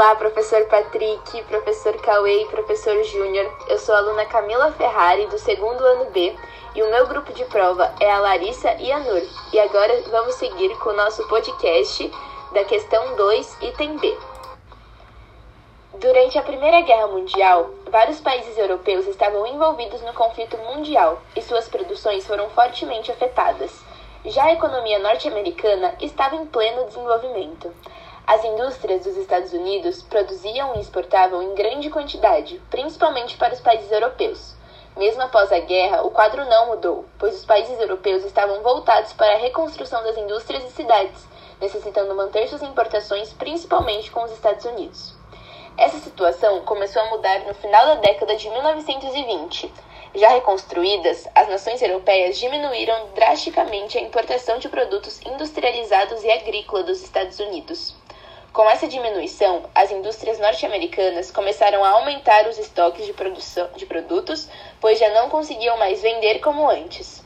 Olá, professor Patrick, professor Cauê e professor Júnior. Eu sou a aluna Camila Ferrari, do segundo ano B, e o meu grupo de prova é a Larissa e a Nur. E agora vamos seguir com o nosso podcast da questão 2, item B. Durante a Primeira Guerra Mundial, vários países europeus estavam envolvidos no conflito mundial e suas produções foram fortemente afetadas. Já a economia norte-americana estava em pleno desenvolvimento. As indústrias dos Estados Unidos produziam e exportavam em grande quantidade, principalmente para os países europeus. Mesmo após a guerra, o quadro não mudou, pois os países europeus estavam voltados para a reconstrução das indústrias e cidades, necessitando manter suas importações principalmente com os Estados Unidos. Essa situação começou a mudar no final da década de 1920. Já reconstruídas, as nações europeias diminuíram drasticamente a importação de produtos industrializados e agrícolas dos Estados Unidos. Com essa diminuição, as indústrias norte-americanas começaram a aumentar os estoques de, produção, de produtos, pois já não conseguiam mais vender como antes.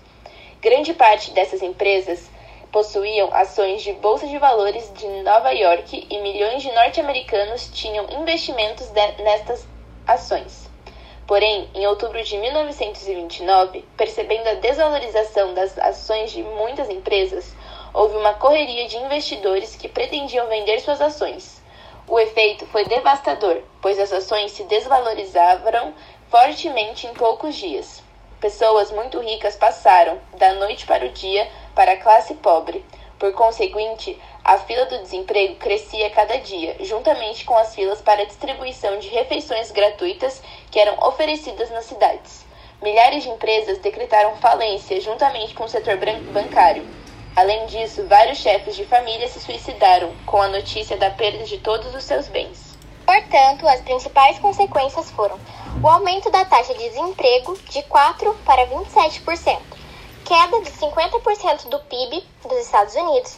Grande parte dessas empresas possuíam ações de bolsa de valores de Nova York e milhões de norte-americanos tinham investimentos nestas ações. Porém, em outubro de 1929, percebendo a desvalorização das ações de muitas empresas, houve uma correria de investidores que pretendiam vender suas ações. O efeito foi devastador, pois as ações se desvalorizavam fortemente em poucos dias. Pessoas muito ricas passaram, da noite para o dia, para a classe pobre. Por conseguinte, a fila do desemprego crescia cada dia, juntamente com as filas para a distribuição de refeições gratuitas que eram oferecidas nas cidades. Milhares de empresas decretaram falência juntamente com o setor bancário. Além disso, vários chefes de família se suicidaram com a notícia da perda de todos os seus bens. Portanto, as principais consequências foram o aumento da taxa de desemprego de 4 para 27%, queda de 50% do PIB dos Estados Unidos,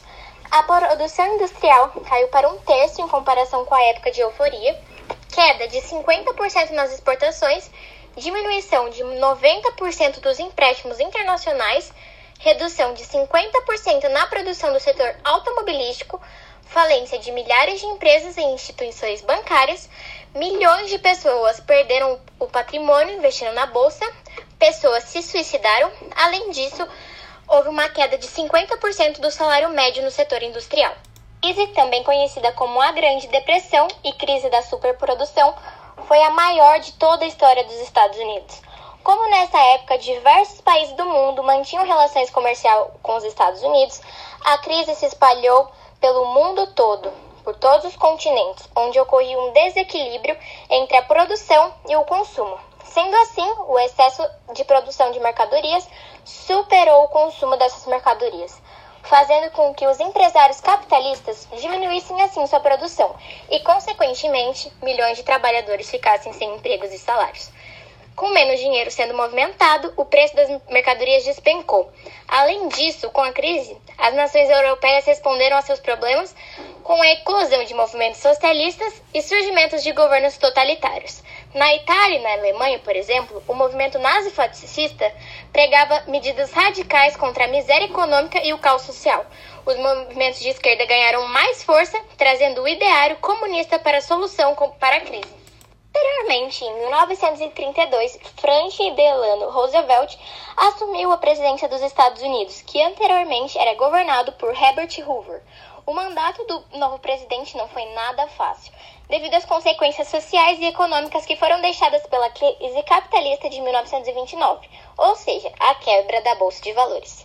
a produção industrial caiu para um terço em comparação com a época de euforia, queda de 50% nas exportações, diminuição de 90% dos empréstimos internacionais redução de 50% na produção do setor automobilístico, falência de milhares de empresas e instituições bancárias, milhões de pessoas perderam o patrimônio investindo na bolsa, pessoas se suicidaram, além disso, houve uma queda de 50% do salário médio no setor industrial. Crise, também conhecida como a Grande Depressão e crise da superprodução, foi a maior de toda a história dos Estados Unidos. Como nessa época diversos países do mundo mantinham relações comerciais com os Estados Unidos, a crise se espalhou pelo mundo todo, por todos os continentes, onde ocorria um desequilíbrio entre a produção e o consumo. Sendo assim, o excesso de produção de mercadorias superou o consumo dessas mercadorias, fazendo com que os empresários capitalistas diminuíssem assim sua produção e, consequentemente, milhões de trabalhadores ficassem sem empregos e salários. Com menos dinheiro sendo movimentado, o preço das mercadorias despencou. Além disso, com a crise, as nações europeias responderam a seus problemas com a eclosão de movimentos socialistas e surgimentos de governos totalitários. Na Itália e na Alemanha, por exemplo, o movimento nazifascista pregava medidas radicais contra a miséria econômica e o caos social. Os movimentos de esquerda ganharam mais força, trazendo o ideário comunista para a solução para a crise. Posteriormente, em 1932, Franklin Delano Roosevelt assumiu a presidência dos Estados Unidos, que anteriormente era governado por Herbert Hoover. O mandato do novo presidente não foi nada fácil, devido às consequências sociais e econômicas que foram deixadas pela crise capitalista de 1929, ou seja, a quebra da bolsa de valores.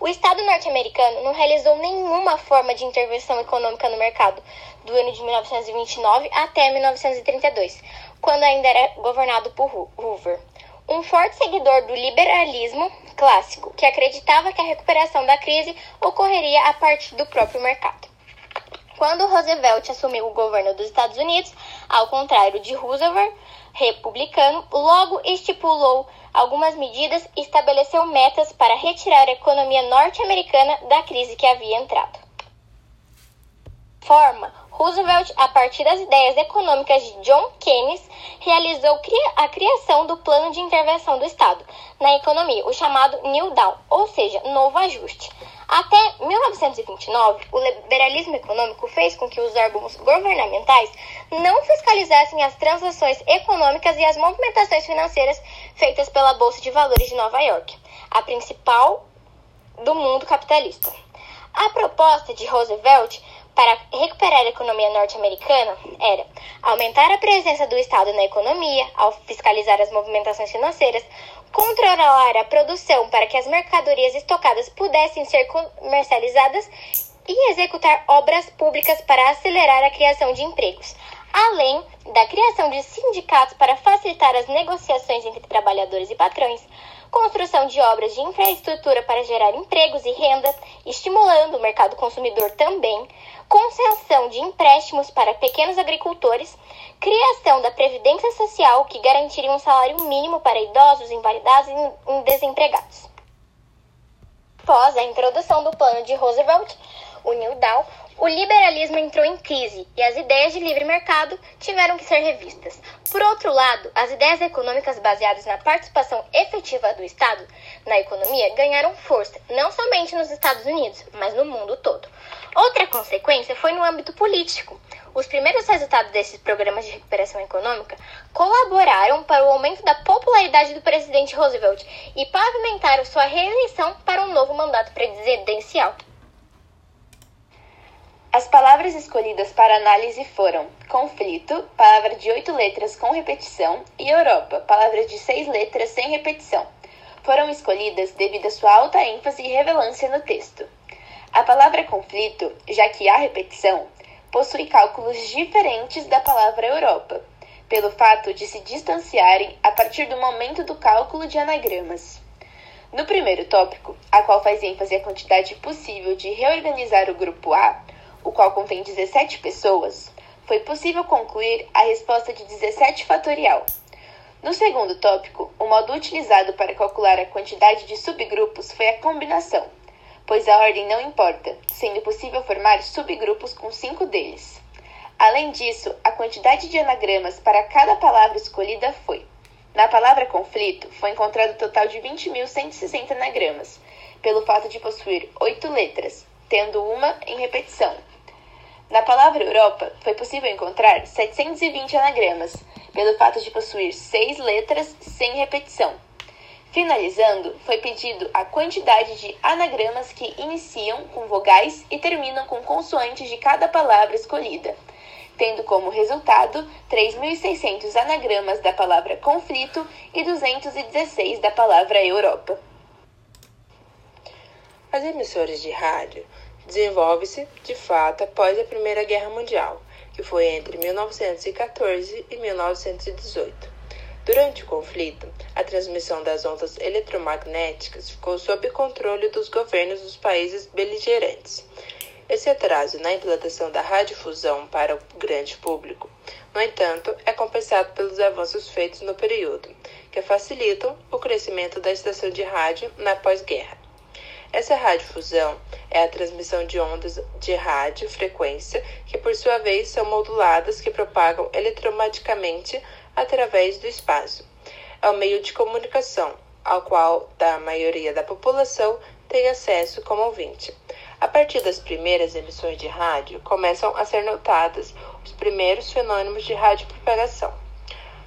O Estado norte-americano não realizou nenhuma forma de intervenção econômica no mercado do ano de 1929 até 1932, quando ainda era governado por Hoover. Um forte seguidor do liberalismo clássico, que acreditava que a recuperação da crise ocorreria a partir do próprio mercado. Quando Roosevelt assumiu o governo dos Estados Unidos, ao contrário de Roosevelt, republicano, logo estipulou algumas medidas e estabeleceu metas para retirar a economia norte-americana da crise que havia entrado. Forma, Roosevelt, a partir das ideias econômicas de John Keynes, realizou a criação do Plano de Intervenção do Estado na economia, o chamado New Down, ou seja, novo ajuste. Até 1929, o liberalismo econômico fez com que os órgãos governamentais não fiscalizassem as transações econômicas e as movimentações financeiras feitas pela Bolsa de Valores de Nova York, a principal do mundo capitalista. A proposta de Roosevelt para recuperar a economia norte-americana era aumentar a presença do Estado na economia, ao fiscalizar as movimentações financeiras, controlar a produção para que as mercadorias estocadas pudessem ser comercializadas e executar obras públicas para acelerar a criação de empregos, além da criação de sindicatos para facilitar as negociações entre trabalhadores e patrões, construção de obras de infraestrutura para gerar empregos e renda, estimulando o mercado consumidor também, concessão de empréstimos para pequenos agricultores, criação da Previdência Social, que garantiria um salário mínimo para idosos, invalidados e desempregados. Após a introdução do plano de Roosevelt, o New Deal, o liberalismo entrou em crise e as ideias de livre mercado tiveram que ser revistas. Por outro lado, as ideias econômicas baseadas na participação efetiva do Estado na economia ganharam força, não somente nos Estados Unidos, mas no mundo todo. Outra consequência foi no âmbito político. Os primeiros resultados desses programas de recuperação econômica colaboraram para o aumento da popularidade do presidente Roosevelt e pavimentaram sua reeleição para um novo mandato presidencial. As palavras escolhidas para análise foram conflito, palavra de oito letras com repetição, e Europa, palavra de seis letras sem repetição. Foram escolhidas devido à sua alta ênfase e relevância no texto. A palavra conflito, já que há repetição, possui cálculos diferentes da palavra Europa, pelo fato de se distanciarem a partir do momento do cálculo de anagramas. No primeiro tópico, a qual faz ênfase a quantidade possível de reorganizar o grupo A, o qual contém 17 pessoas, foi possível concluir a resposta de 17 fatorial. No segundo tópico, o modo utilizado para calcular a quantidade de subgrupos foi a combinação, pois a ordem não importa, sendo possível formar subgrupos com cinco deles. Além disso, a quantidade de anagramas para cada palavra escolhida foi: na palavra conflito, foi encontrado o total de 20.160 anagramas, pelo fato de possuir oito letras, tendo uma em repetição. Na palavra Europa, foi possível encontrar 720 anagramas, pelo fato de possuir seis letras sem repetição. Finalizando, foi pedido a quantidade de anagramas que iniciam com vogais e terminam com consoantes de cada palavra escolhida, tendo como resultado 3.600 anagramas da palavra conflito e 216 da palavra Europa. As emissoras de rádio desenvolve-se, de fato, após a Primeira Guerra Mundial, que foi entre 1914 e 1918. Durante o conflito, a transmissão das ondas eletromagnéticas ficou sob controle dos governos dos países beligerantes. Esse atraso na implantação da radiodifusão para o grande público, no entanto, é compensado pelos avanços feitos no período, que facilitam o crescimento da estação de rádio na pós-guerra. Essa radiodifusão é a transmissão de ondas de rádio frequência que, por sua vez, são moduladas que propagam eletromagneticamente através do espaço. É o meio de comunicação ao qual a maioria da população tem acesso como ouvinte. A partir das primeiras emissões de rádio, começam a ser notadas os primeiros fenômenos de radiopropagação.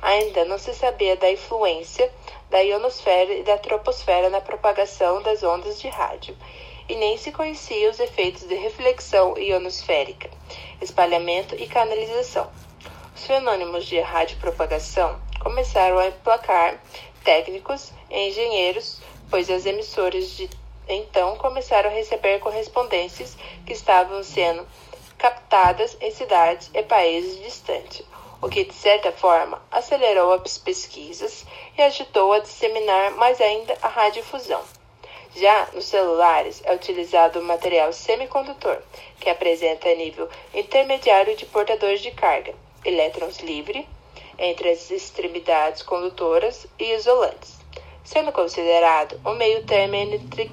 Ainda não se sabia da influência da ionosfera e da troposfera na propagação das ondas de rádio, e nem se conhecia os efeitos de reflexão ionosférica, espalhamento e canalização. Os fenômenos de radiopropagação começaram a emplacar técnicos e engenheiros, pois as emissoras de então começaram a receber correspondências que estavam sendo captadas em cidades e países distantes, o que, de certa forma, acelerou as pesquisas e ajudou a disseminar mais ainda a radiodifusão. Já nos celulares é utilizado o material semicondutor, que apresenta nível intermediário de portadores de carga, elétrons livres, entre as extremidades condutoras e isolantes, sendo considerado o meio termo entre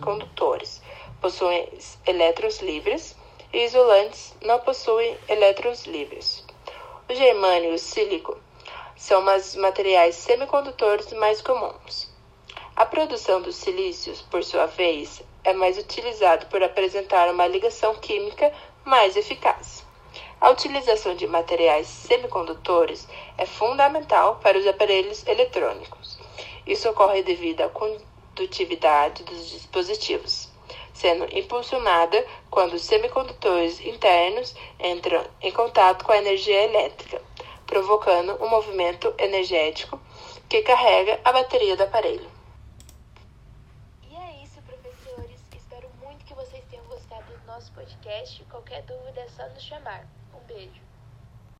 condutores. Possuem elétrons livres e isolantes não possuem elétrons livres. O germânio e o sílico são os materiais semicondutores mais comuns. A produção dos silícios, por sua vez, é mais utilizado por apresentar uma ligação química mais eficaz. A utilização de materiais semicondutores é fundamental para os aparelhos eletrônicos. Isso ocorre devido à condutividade dos dispositivos, sendo impulsionada quando os semicondutores internos entram em contato com a energia elétrica, provocando um movimento energético que carrega a bateria do aparelho. E é isso, professores. Espero muito que vocês tenham gostado do nosso podcast. Qualquer dúvida é só nos chamar. Um beijo.